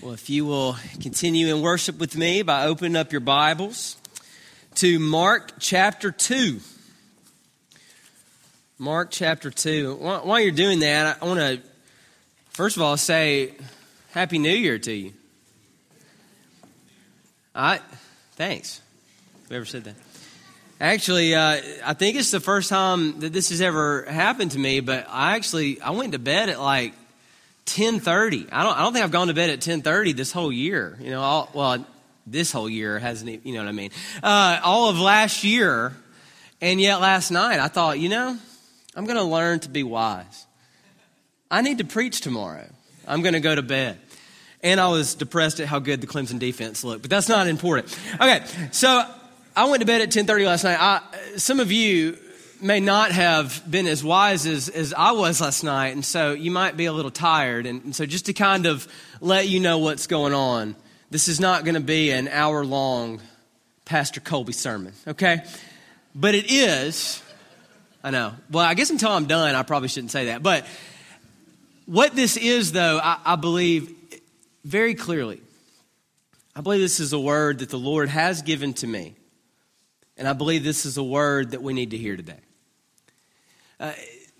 Well, if you will continue in worship with me by opening up your Bibles to Mark chapter 2. Mark chapter 2. While you're doing that, I want to, first of all, say Happy New Year to you. I, thanks. Whoever said that. Actually, uh, I think it's the first time that this has ever happened to me, but I actually, I went to bed at like 10:30. I don't I don't think I've gone to bed at 10:30 this whole year. You know, all, well, this whole year hasn't you know what I mean? Uh, all of last year, and yet last night I thought, you know, I'm going to learn to be wise. I need to preach tomorrow. I'm going to go to bed. And I was depressed at how good the Clemson defense looked, but that's not important. Okay, so I went to bed at 10:30 last night. I, some of you may not have been as wise as, as I was last night, and so you might be a little tired. And, and so, just to kind of let you know what's going on, this is not going to be an hour long Pastor Colby sermon, okay? But it is, I know. Well, I guess until I'm done, I probably shouldn't say that. But what this is, though, I, I believe very clearly, I believe this is a word that the Lord has given to me. And I believe this is a word that we need to hear today. Uh,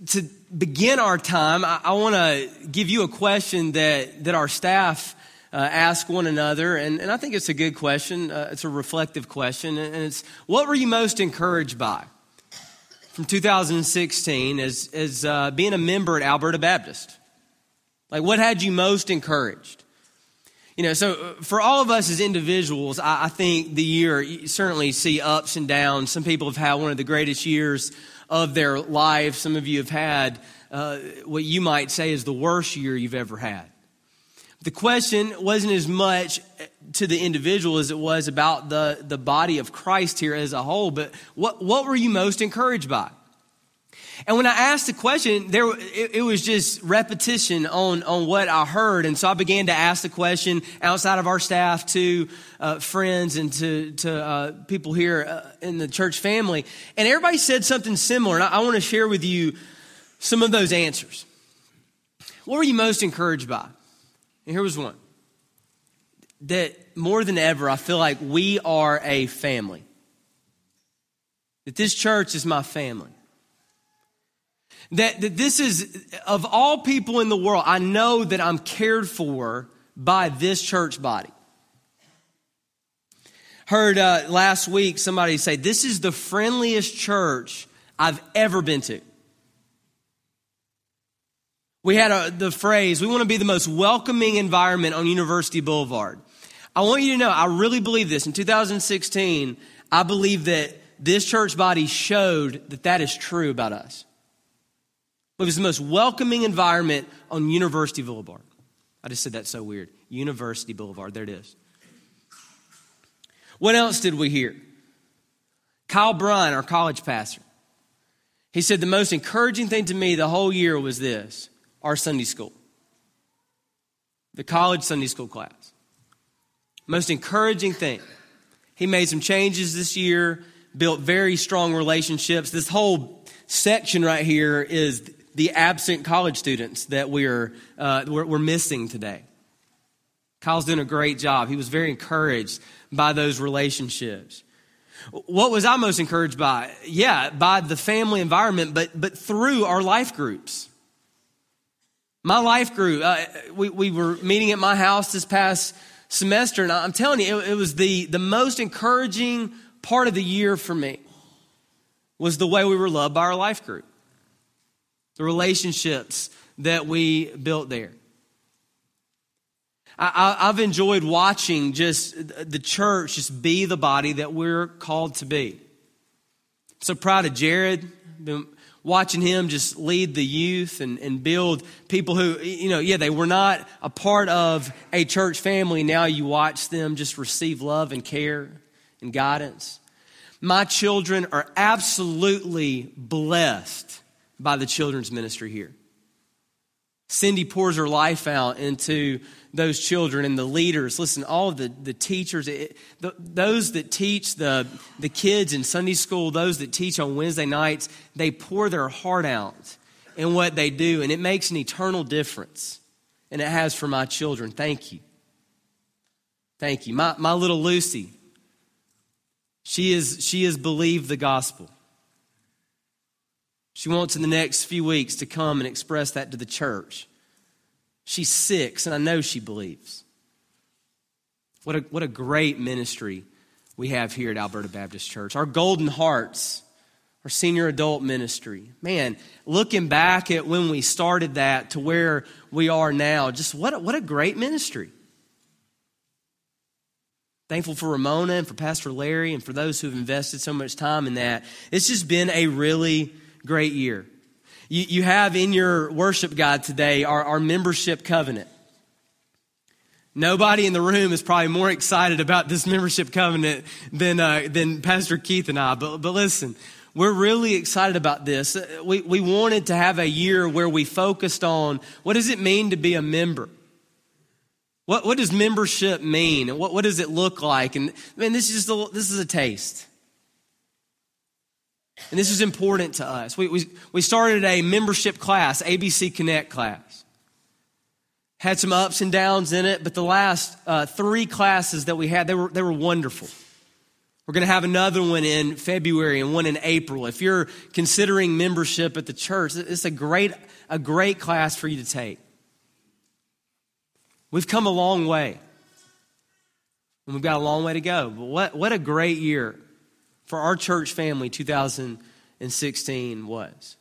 to begin our time, I, I want to give you a question that, that our staff uh, ask one another, and, and I think it's a good question. Uh, it's a reflective question, and it's what were you most encouraged by from 2016 as, as uh, being a member at Alberta Baptist? Like, what had you most encouraged? You know, so uh, for all of us as individuals, I, I think the year, you certainly see ups and downs. Some people have had one of the greatest years of their life. Some of you have had uh, what you might say is the worst year you've ever had. The question wasn't as much to the individual as it was about the, the body of Christ here as a whole, but what, what were you most encouraged by? And when I asked the question, there it, it, was just repetition on on what I heard, and so I began to ask the question outside of our staff to uh, friends and to to uh, people here uh, in the church family, and everybody said something similar. And I, I want to share with you some of those answers. What were you most encouraged by? And here was one that more than ever, I feel like we are a family. That this church is my family that, that this is, of all people in the world, I know that I'm cared for by this church body. Heard uh, last week somebody say, This is the friendliest church I've ever been to. We had a, the phrase, we want to be the most welcoming environment on University Boulevard. I want you to know, I really believe this. In 2016, I believe that this church body showed that that is true about us. It was the most welcoming environment on University Boulevard. I just said that so weird. University Boulevard, there it is. What else did we hear? Kyle Bryan, our college pastor, he said the most encouraging thing to me the whole year was this our Sunday school, the college Sunday school class. Most encouraging thing. He made some changes this year, built very strong relationships. This whole section right here is the absent college students that we're, uh, we're, we're missing today. Kyle's doing a great job. He was very encouraged by those relationships. What was I most encouraged by? Yeah, by the family environment, but, but through our life groups. My life group, uh, we, we were meeting at my house this past semester, and I'm telling you, it, it was the, the most encouraging part of the year for me was the way we were loved by our life group the relationships that we built there. I, have enjoyed watching just the church just be the body that we're called to be. So proud of Jared. Been watching him just lead the youth and, and build people who, you know, yeah, they were not a part of a church family. Now you watch them just receive love and care and guidance. My children are absolutely blessed by the children's ministry here. Cindy pours her life out into those children and the leaders. Listen, all of the, the teachers, it, the, those that teach the, the kids in Sunday school, those that teach on Wednesday nights, they pour their heart out in what they do, and it makes an eternal difference. And it has for my children. Thank you. Thank you. My, my little Lucy, she is she has believed the gospel. She wants in the next few weeks to come and express that to the church. She's six, and I know she believes. What a, what a great ministry we have here at Alberta Baptist Church. Our Golden Hearts, our senior adult ministry. Man, looking back at when we started that to where we are now, just what a, what a great ministry. Thankful for Ramona and for Pastor Larry and for those who have invested so much time in that. It's just been a really great year. You, you have in your worship guide today our, our membership covenant. Nobody in the room is probably more excited about this membership covenant than, uh, than Pastor Keith and I. But, but listen, we're really excited about this. We, we wanted to have a year where we focused on what does it mean to be a member? What, what does membership mean? And what, what does it look like? And I mean, this is just a, this is a taste. And this is important to us. We, we, we started a membership class, ABC Connect class. Had some ups and downs in it, but the last uh, three classes that we had, they were, they were wonderful. We're going to have another one in February and one in April. If you're considering membership at the church, it's a great, a great class for you to take. We've come a long way. And we've got a long way to go. But what, what a great year for our church family 2016 was.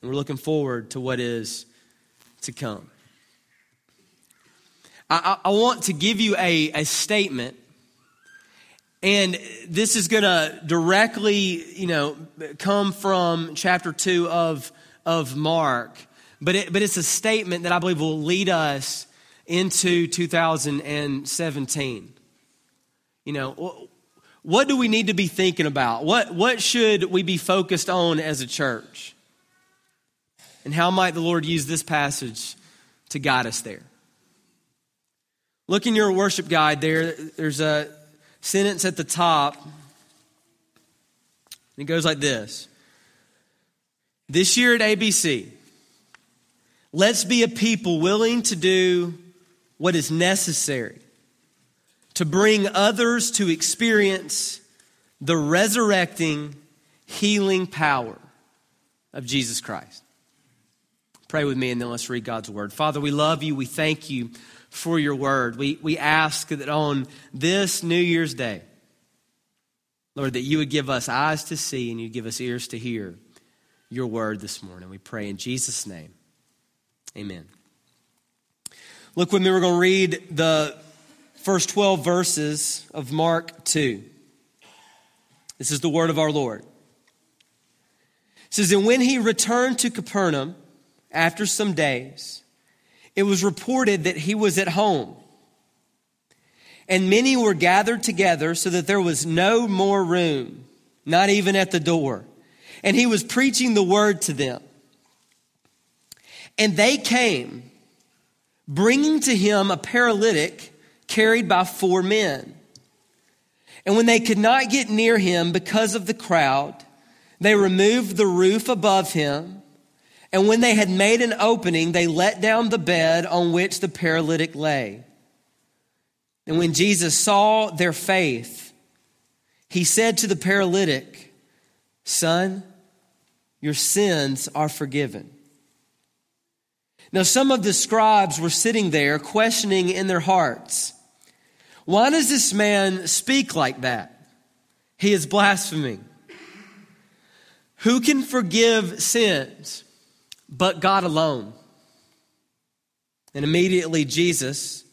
And we're looking forward to what is to come. I, I, I want to give you a, a statement, and this is going to directly, you know, come from chapter 2 of, of Mark. But, it, but it's a statement that I believe will lead us into 2017. You know, what do we need to be thinking about? What, what should we be focused on as a church? And how might the Lord use this passage to guide us there? Look in your worship guide there. There's a sentence at the top. It goes like this This year at ABC, let's be a people willing to do what is necessary to bring others to experience the resurrecting, healing power of Jesus Christ. Pray with me and then let's read God's word. Father, we love you. We thank you for your word. We, we ask that on this New Year's Day, Lord, that you would give us eyes to see and you give us ears to hear your word this morning. We pray in Jesus' name. Amen. Look with me, we're going to read the first 12 verses of Mark 2. This is the word of our Lord. It says, And when he returned to Capernaum after some days, it was reported that he was at home. And many were gathered together so that there was no more room, not even at the door. And he was preaching the word to them. And they came, bringing to him a paralytic carried by four men. And when they could not get near him because of the crowd, they removed the roof above him. And when they had made an opening, they let down the bed on which the paralytic lay. And when Jesus saw their faith, he said to the paralytic, Son, your sins are forgiven. Now, some of the scribes were sitting there questioning in their hearts, why does this man speak like that? He is blaspheming. Who can forgive sins but God alone? And immediately Jesus,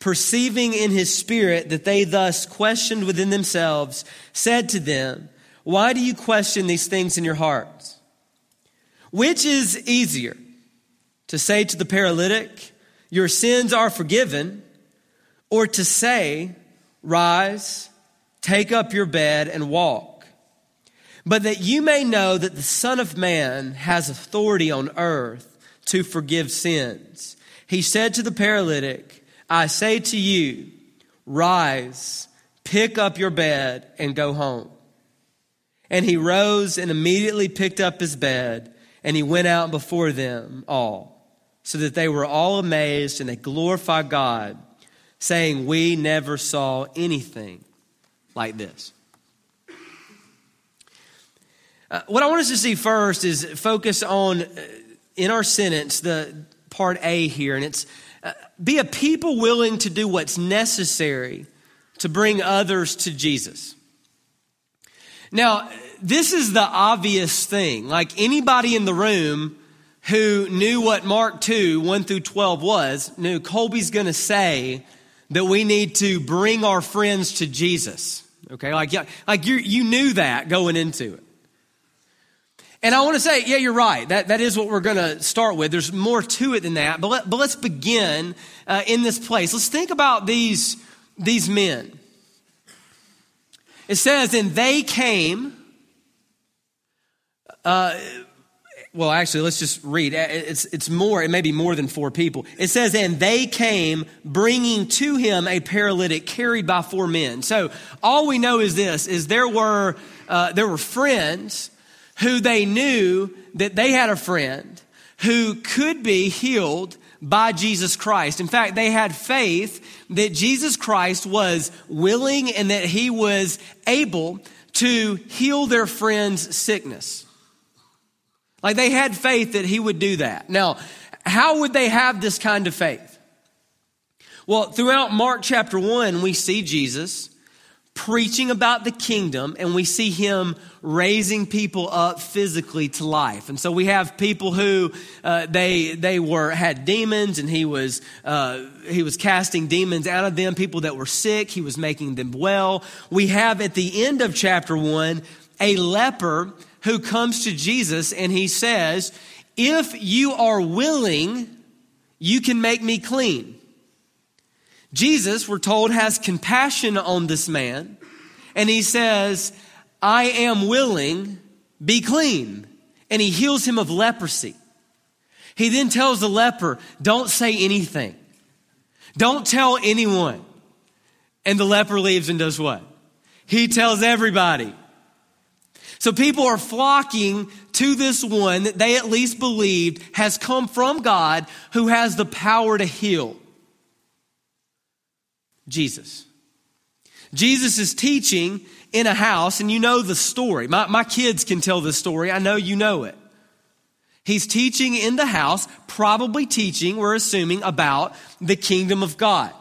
perceiving in his spirit that they thus questioned within themselves, said to them, Why do you question these things in your hearts? Which is easier, to say to the paralytic, Your sins are forgiven? Or to say, Rise, take up your bed, and walk. But that you may know that the Son of Man has authority on earth to forgive sins. He said to the paralytic, I say to you, Rise, pick up your bed, and go home. And he rose and immediately picked up his bed, and he went out before them all, so that they were all amazed and they glorified God saying, We never saw anything like this. Uh, what I want us to see first is focus on, uh, in our sentence, the part A here, and it's uh, be a people willing to do what's necessary to bring others to Jesus. Now, this is the obvious thing. Like anybody in the room who knew what Mark 2, 1 through 12 was, knew Colby's going to say that we need to bring our friends to Jesus. Okay, like, yeah, like you, you knew that going into it. And I want to say, yeah, you're right. That, that is what we're going to start with. There's more to it than that. But, let, but let's begin uh, in this place. Let's think about these, these men. It says, and they came. Uh, well, actually, let's just read. Uh, it's, it's more, it may be more than four people. It says, and they came bringing to him a paralytic carried by four men. So all we know is this, is there were, uh, there were friends who they knew that they had a friend who could be healed by Jesus Christ. In fact, they had faith that Jesus Christ was willing and that he was able to heal their friend's sickness. Like they had faith that he would do that. Now, how would they have this kind of faith? Well, throughout Mark chapter 1, we see Jesus preaching about the kingdom and we see him raising people up physically to life and so we have people who uh, they they were had demons and he was uh, he was casting demons out of them people that were sick he was making them well we have at the end of chapter 1 a leper who comes to Jesus and he says, If you are willing, you can make me clean. Jesus, we're told, has compassion on this man, and he says, I am willing, be clean. And he heals him of leprosy. He then tells the leper, Don't say anything, don't tell anyone. And the leper leaves and does what? He tells everybody. So people are flocking to this one that they at least believed has come from God who has the power to heal. Jesus. Jesus is teaching in a house, and you know the story. My, my kids can tell the story. I know you know it. He's teaching in the house, probably teaching, we're assuming, about the kingdom of God.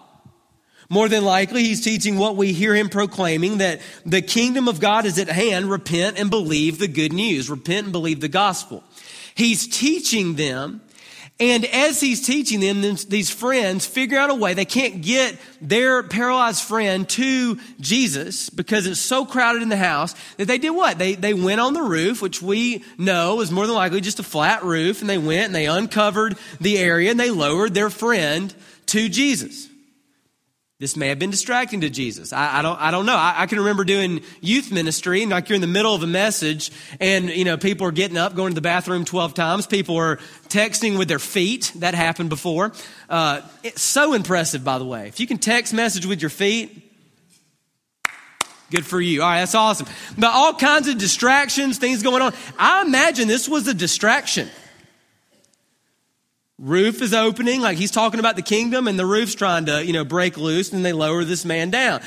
More than likely, he's teaching what we hear him proclaiming that the kingdom of God is at hand. Repent and believe the good news. Repent and believe the gospel. He's teaching them. And as he's teaching them, these friends figure out a way. They can't get their paralyzed friend to Jesus because it's so crowded in the house that they did what? They, they went on the roof, which we know is more than likely just a flat roof. And they went and they uncovered the area and they lowered their friend to Jesus. This may have been distracting to Jesus. I, I don't, I don't know. I, I, can remember doing youth ministry and like you're in the middle of a message and, you know, people are getting up, going to the bathroom 12 times. People are texting with their feet. That happened before. Uh, it's so impressive, by the way. If you can text message with your feet, good for you. All right, that's awesome. But all kinds of distractions, things going on. I imagine this was a distraction. Roof is opening, like he's talking about the kingdom, and the roof's trying to, you know, break loose, and they lower this man down.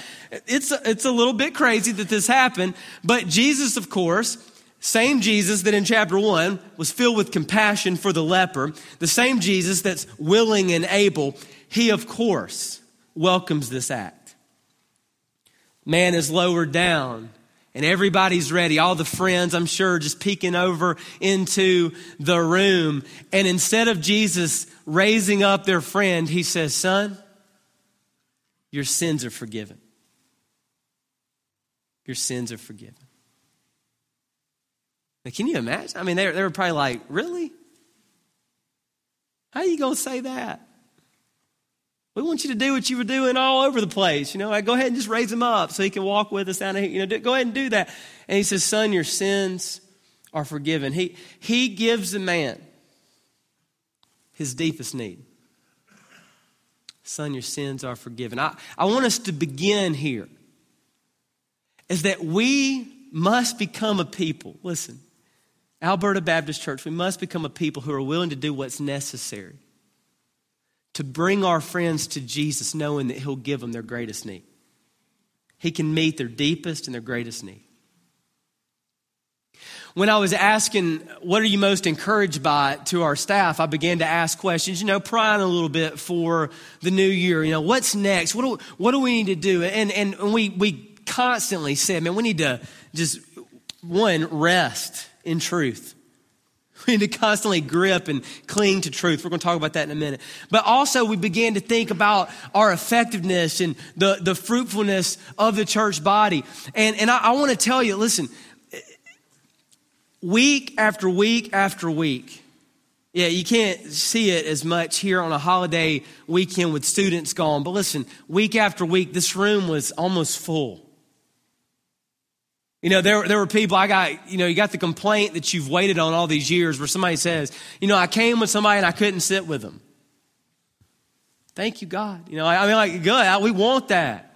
It's, it's a little bit crazy that this happened, but Jesus, of course, same Jesus that in chapter one was filled with compassion for the leper, the same Jesus that's willing and able, he, of course, welcomes this act. Man is lowered down and everybody's ready. All the friends, I'm sure, just peeking over into the room. And instead of Jesus raising up their friend, he says, Son, your sins are forgiven. Your sins are forgiven. Now, can you imagine? I mean, they, they were probably like, Really? How are you going to say that? We want you to do what you were doing all over the place. You know, I go ahead and just raise him up so he can walk with us down here. You know, do, go ahead and do that. And he says, Son, your sins are forgiven. He, he gives the man his deepest need. Son, your sins are forgiven. I, I want us to begin here is that we must become a people. Listen, Alberta Baptist Church, we must become a people who are willing to do what's necessary to bring our friends to Jesus knowing that He'll give them their greatest need. He can meet their deepest and their greatest need. When I was asking, what are you most encouraged by to our staff, I began to ask questions, you know, prying a little bit for the new year. You know, what's next? What do, what do we need to do? And, and we, we constantly said, man, we need to just, one, rest in truth. We need to constantly grip and cling to truth. We're going to talk about that in a minute. But also, we began to think about our effectiveness and the, the fruitfulness of the church body. And, and I, I want to tell you listen, week after week after week, yeah, you can't see it as much here on a holiday weekend with students gone. But listen, week after week, this room was almost full. You know, there, there were people, I got, you know, you got the complaint that you've waited on all these years where somebody says, you know, I came with somebody and I couldn't sit with them. Thank you, God. You know, I, I mean, like, good. We want that.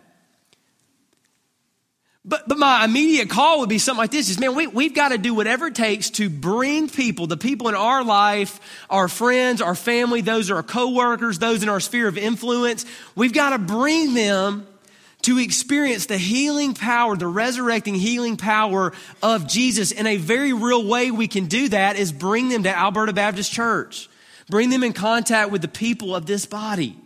But, but my immediate call would be something like this is, man, we, we've got to do whatever it takes to bring people, the people in our life, our friends, our family, those are our coworkers, those in our sphere of influence, we've got to bring them to experience the healing power, the resurrecting healing power of Jesus. In a very real way, we can do that is bring them to Alberta Baptist Church, bring them in contact with the people of this body.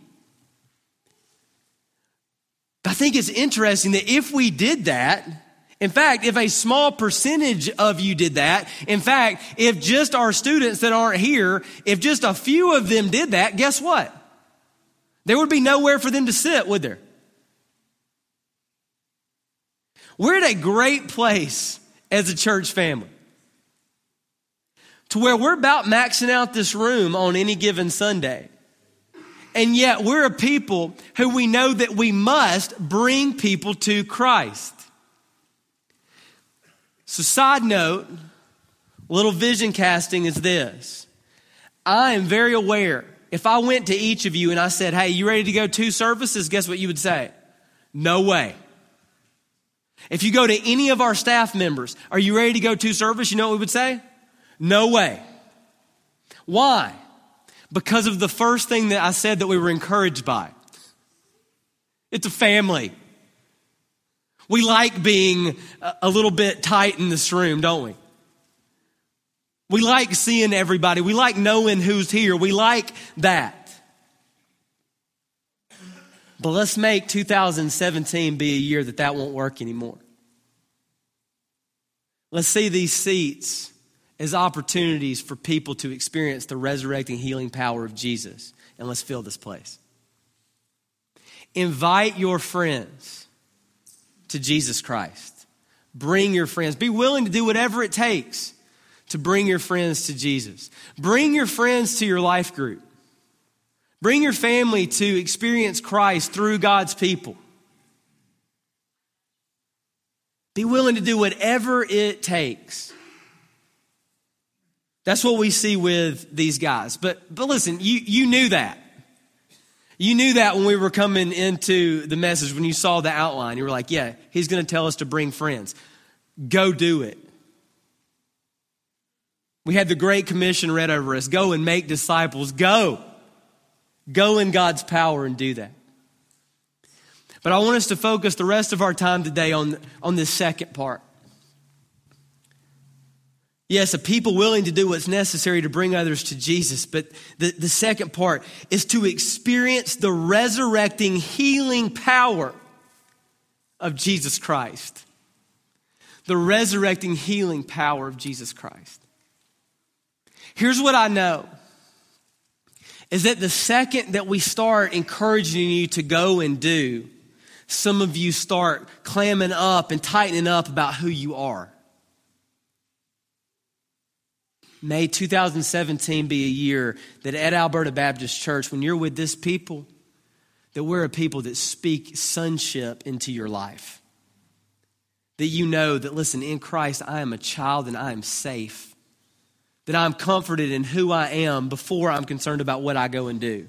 I think it's interesting that if we did that, in fact, if a small percentage of you did that, in fact, if just our students that aren't here, if just a few of them did that, guess what? There would be nowhere for them to sit, would there? We're at a great place as a church family to where we're about maxing out this room on any given Sunday. And yet we're a people who we know that we must bring people to Christ. So, side note, little vision casting is this. I am very aware. If I went to each of you and I said, hey, you ready to go two services? Guess what you would say? No way. If you go to any of our staff members, are you ready to go to service? You know what we would say? No way. Why? Because of the first thing that I said that we were encouraged by. It's a family. We like being a little bit tight in this room, don't we? We like seeing everybody. We like knowing who's here. We like that. But let's make 2017 be a year that that won't work anymore. Let's see these seats as opportunities for people to experience the resurrecting healing power of Jesus. And let's fill this place. Invite your friends to Jesus Christ. Bring your friends. Be willing to do whatever it takes to bring your friends to Jesus. Bring your friends to your life group. Bring your family to experience Christ through God's people. Be willing to do whatever it takes. That's what we see with these guys. But, but listen, you, you knew that. You knew that when we were coming into the message, when you saw the outline. You were like, yeah, he's going to tell us to bring friends. Go do it. We had the Great Commission read over us go and make disciples. Go. Go in God's power and do that. But I want us to focus the rest of our time today on, on this second part. Yes, a people willing to do what's necessary to bring others to Jesus. But the, the second part is to experience the resurrecting, healing power of Jesus Christ. The resurrecting, healing power of Jesus Christ. Here's what I know is that the second that we start encouraging you to go and do, some of you start clamming up and tightening up about who you are. May 2017 be a year that at Alberta Baptist Church, when you're with this people, that we're a people that speak sonship into your life. That you know that, listen, in Christ, I am a child and I am safe that I'm comforted in who I am before I'm concerned about what I go and do.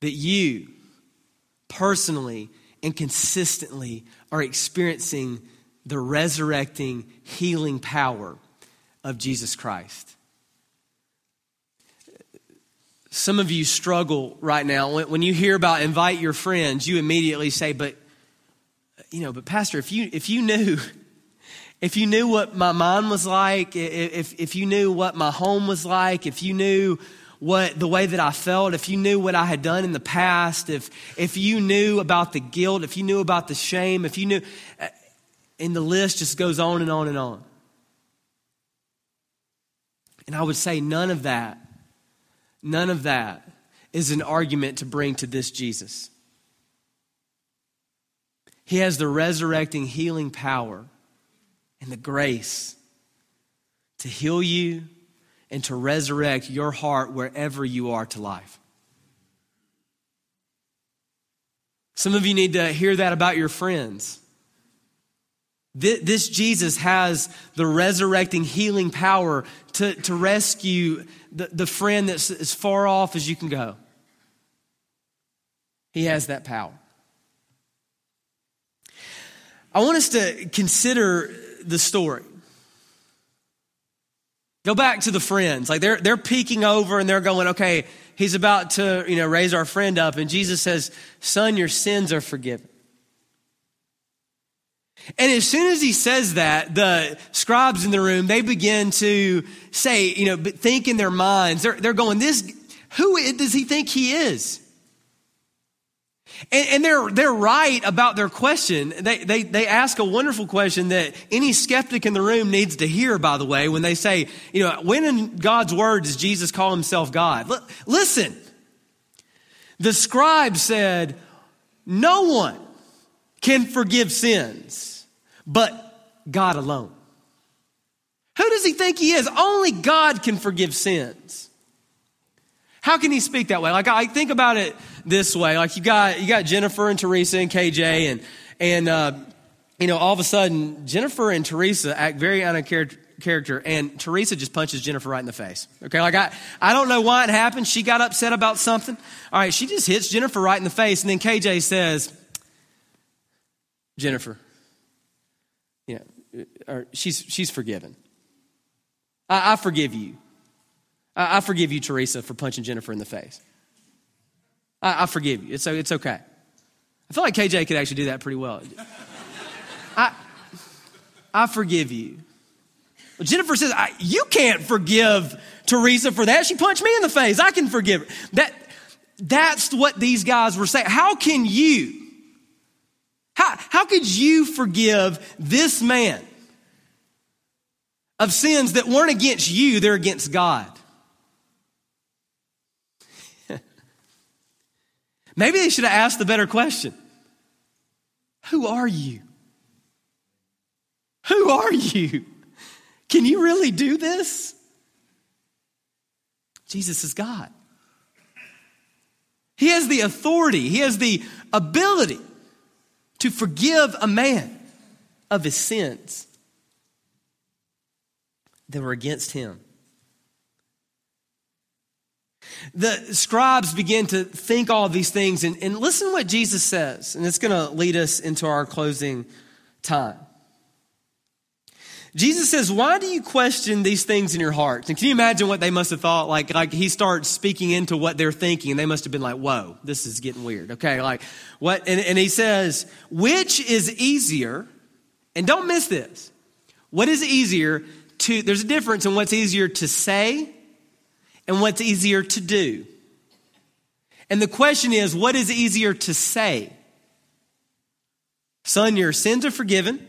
That you personally and consistently are experiencing the resurrecting, healing power of Jesus Christ. Some of you struggle right now. When, you hear about invite your friends, you immediately say, but, you know, but Pastor, if you, if you knew, if you knew what my mind was like, if, if you knew what my home was like, if you knew what the way that I felt, if you knew what I had done in the past, if, if you knew about the guilt, if you knew about the shame, if you knew, uh, and the list just goes on and on and on. And I would say none of that, none of that is an argument to bring to this Jesus. He has the resurrecting, healing power and the grace to heal you and to resurrect your heart wherever you are to life. Some of you need to hear that about your friends. This Jesus has the resurrecting, healing power to, to rescue the, the friend that's as far off as you can go. He has that power. I want us to consider the story. Go back to the friends. Like they're, they're peeking over and they're going, okay, he's about to, you know, raise our friend up. And Jesus says, son, your sins are forgiven. And as soon as he says that, the scribes in the room, they begin to say, you know, think in their minds, they're, they're going, this, who does he think he is? And, and, they're, they're right about their question. They, they, they ask a wonderful question that any skeptic in the room needs to hear, by the way, when they say, you know, when in God's word does Jesus call himself God? L- listen, the scribe said, no one can forgive sins but God alone. Who does he think he is? Only God can forgive sins. How can he speak that way? Like I think about it this way. Like you got you got Jennifer and Teresa and KJ and and uh, you know all of a sudden Jennifer and Teresa act very out character and Teresa just punches Jennifer right in the face. Okay, like I I don't know why it happened. She got upset about something. All right, she just hits Jennifer right in the face and then KJ says, Jennifer, Yeah, or she's, she's forgiven. I, I forgive you. I, I, forgive you, Teresa, for punching Jennifer in the face. I, I forgive you. It's, it's okay. I feel like KJ could actually do that pretty well. I, I forgive you. Jennifer says, You can't forgive Teresa for that. She punched me in the face. I can forgive her. That, that's what these guys were saying. How can you? How, how could you forgive this man of sins that weren't against you, they're against God. Maybe they should have asked the better question Who are you? Who are you? Can you really do this? Jesus is God. He has the authority, He has the ability to forgive a man of his sins that were against him. The scribes begin to think all these things, and, and listen what Jesus says, and it's going to lead us into our closing time. Jesus says, Why do you question these things in your hearts? And can you imagine what they must have thought? Like, like he starts speaking into what they're thinking, and they must have been like, Whoa, this is getting weird. Okay, like, what? And, and he says, Which is easier, and don't miss this, what is easier to, there's a difference in what's easier to say and what's easier to do. And the question is, what is easier to say? Son, your sins are forgiven.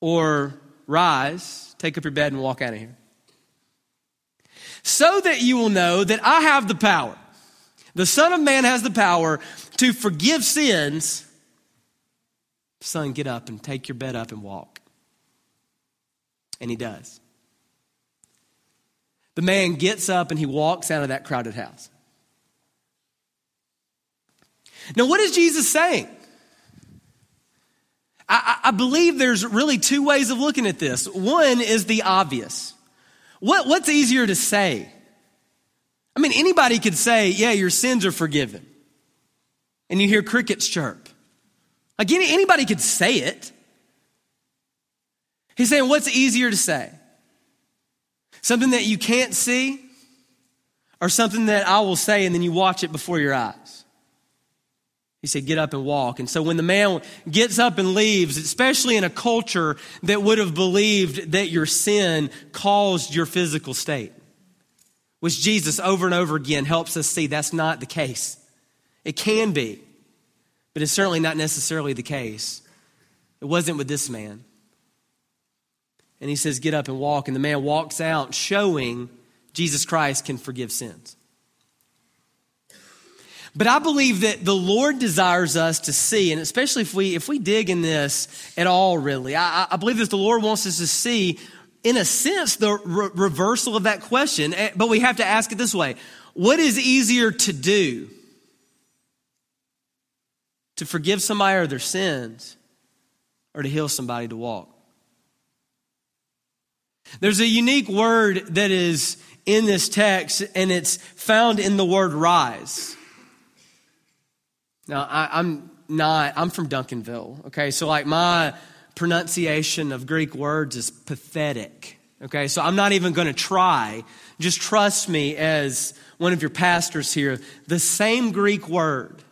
Or rise, take up your bed, and walk out of here. So that you will know that I have the power. The Son of Man has the power to forgive sins. Son, get up and take your bed up and walk. And he does. The man gets up and he walks out of that crowded house. Now, what is Jesus saying? I, I, believe there's really two ways of looking at this. One is the obvious. What, what's easier to say? I mean, anybody could say, yeah, your sins are forgiven. And you hear crickets chirp. Like anybody could say it. He's saying, what's easier to say? Something that you can't see? Or something that I will say and then you watch it before your eyes. He said, Get up and walk. And so when the man gets up and leaves, especially in a culture that would have believed that your sin caused your physical state, which Jesus over and over again helps us see that's not the case. It can be, but it's certainly not necessarily the case. It wasn't with this man. And he says, Get up and walk. And the man walks out, showing Jesus Christ can forgive sins. But I believe that the Lord desires us to see, and especially if we if we dig in this at all, really, I, I believe that the Lord wants us to see, in a sense, the re- reversal of that question. Eh, but we have to ask it this way: What is easier to do? To forgive somebody of their sins, or to heal somebody to walk? There's a unique word that is in this text, and it's found in the word rise. Now, I, am not, I'm from Duncanville, okay? So, like, my pronunciation of Greek words is pathetic, okay? So, I'm not even going to try. Just trust me as one of your pastors here. The same Greek word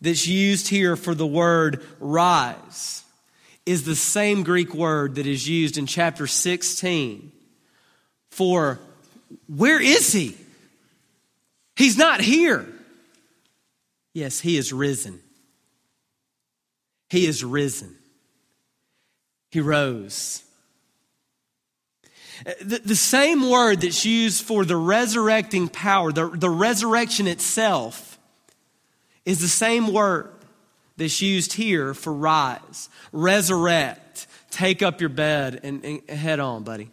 that's used here for the word rise is the same Greek word that is used in chapter 16 for where is he? He's not here. Yes, he is risen. He is risen. He rose. The, the, same word that's used for the resurrecting power, the, the resurrection itself, is the same word that's used here for rise, resurrect, take up your bed, and, and head on, buddy.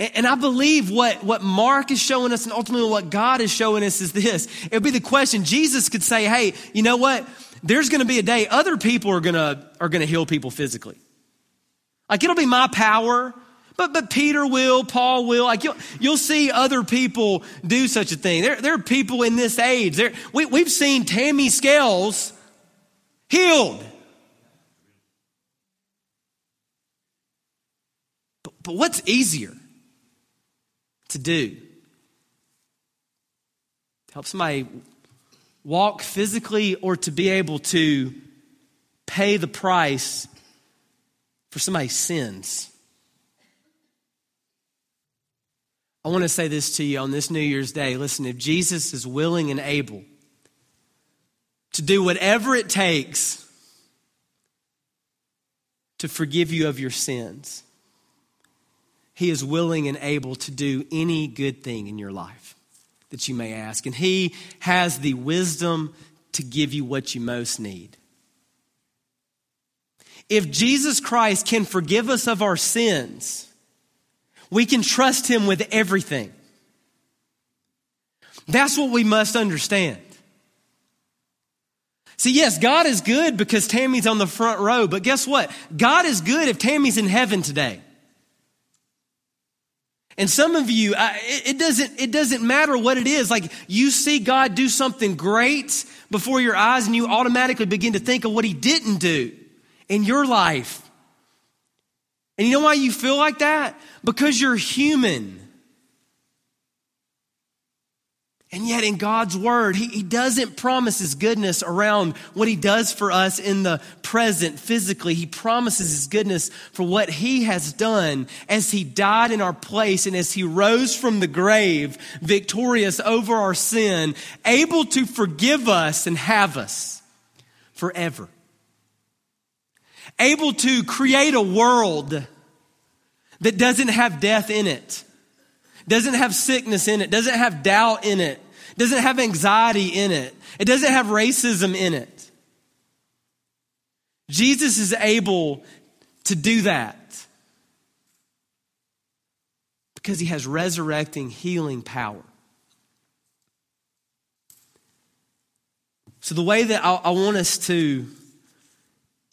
And I believe what, what Mark is showing us and ultimately what God is showing us is this. It would be the question Jesus could say, hey, you know what? There's going to be a day other people are going to, are going to heal people physically. Like it'll be my power, but, but Peter will, Paul will. Like you'll, you'll see other people do such a thing. There, there are people in this age. There, we, we've seen Tammy Scales healed. But, but what's easier? to do. Help somebody walk physically or to be able to pay the price for somebody's sins. I want to say this to you on this New Year's Day. Listen, if Jesus is willing and able to do whatever it takes to forgive you of your sins, he is willing and able to do any good thing in your life that you may ask. And He has the wisdom to give you what you most need. If Jesus Christ can forgive us of our sins, we can trust Him with everything. That's what we must understand. See, yes, God is good because Tammy's on the front row, but guess what? God is good if Tammy's in heaven today. And some of you, it doesn't, it doesn't matter what it is. Like you see God do something great before your eyes and you automatically begin to think of what he didn't do in your life. And you know why you feel like that? Because you're human. And yet, in God's word, he, he doesn't promise his goodness around what he does for us in the present physically. He promises his goodness for what he has done as he died in our place and as he rose from the grave, victorious over our sin, able to forgive us and have us forever. Able to create a world that doesn't have death in it doesn't have sickness in it, doesn't have doubt in it, doesn't have anxiety in it, it doesn't have racism in it. Jesus is able to do that because he has resurrecting, healing power. So, the way that I, I want us to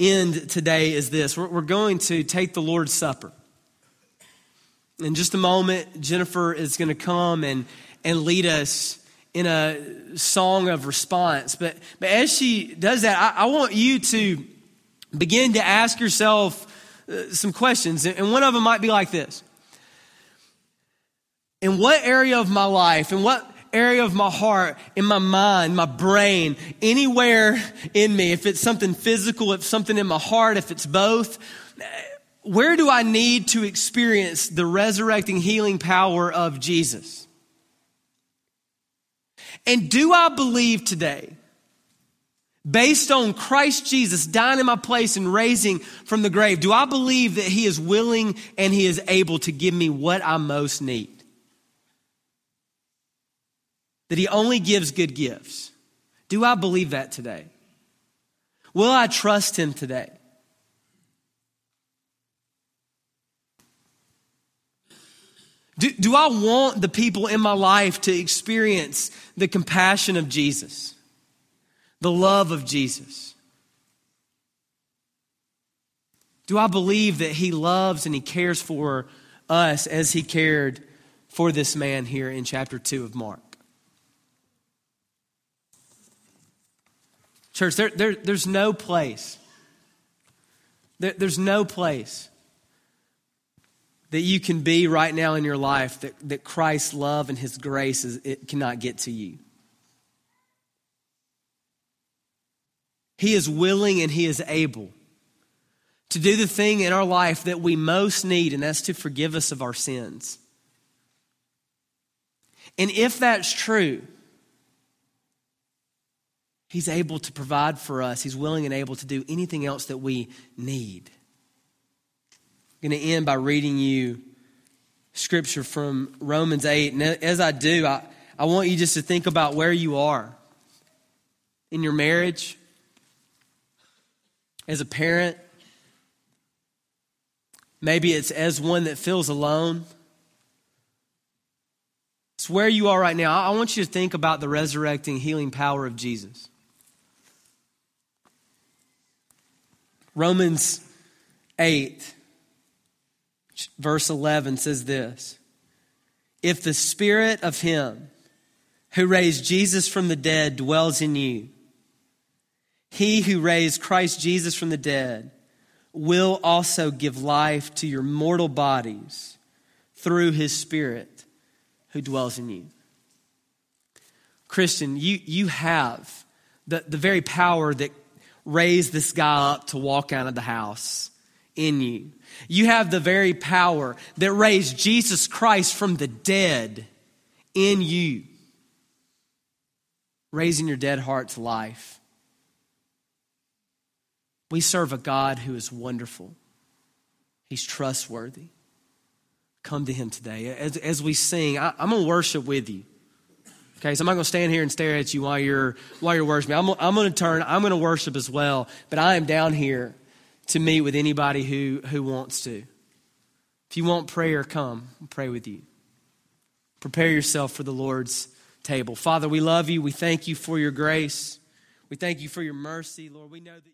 end today is this we're, going to take the Lord's Supper. In just a moment, Jennifer is going to come and, and lead us in a song of response. But, but as she does that, I, I want you to begin to ask yourself uh, some questions. And one of them might be like this in what area of my life, in what area of my heart, in my mind, my brain, anywhere in me, if it's something physical, if something in my heart, if it's both, where do I need to experience the resurrecting healing power of Jesus? And do I believe today, based on Christ Jesus dying in my place and raising from the grave, do I believe that He is willing and He is able to give me what I most need? That He only gives good gifts. Do I believe that today? Will I trust Him today? Do, do I want the people in my life to experience the compassion of Jesus, the love of Jesus? Do I believe that He loves and He cares for us as He cared for this man here in chapter 2 of Mark? Church, there, there, there's no place, there, there's no place that you can be right now in your life that, that Christ's love and his grace is, it cannot get to you. He is willing and he is able to do the thing in our life that we most need, and that's to forgive us of our sins. And if that's true, He's able to provide for us. He's willing and able to do anything else that we need. I'm going to end by reading you scripture from Romans 8. And as I do, I, I want you just to think about where you are in your marriage, as a parent. Maybe it's as one that feels alone. It's where you are right now. I want you to think about the resurrecting, healing power of Jesus. Romans 8 verse 11 says this If the spirit of him who raised Jesus from the dead dwells in you, he who raised Christ Jesus from the dead will also give life to your mortal bodies through his spirit who dwells in you. Christian, you, you have the, the very power that raised this guy up to walk out of the house in you. You have the very power that raised Jesus Christ from the dead in you, raising your dead heart to life. We serve a God who is wonderful, He's trustworthy. Come to Him today. As, as we sing, I, I'm going to worship with you. Okay, so I'm not going to stand here and stare at you while you're while you're worshiping. I'm, I'm going to turn. I'm going to worship as well. But I am down here to meet with anybody who, who wants to. If you want prayer, come. I'll pray with you. Prepare yourself for the Lord's table. Father, we love you. We thank you for your grace. We thank you for your mercy. Lord, we know that you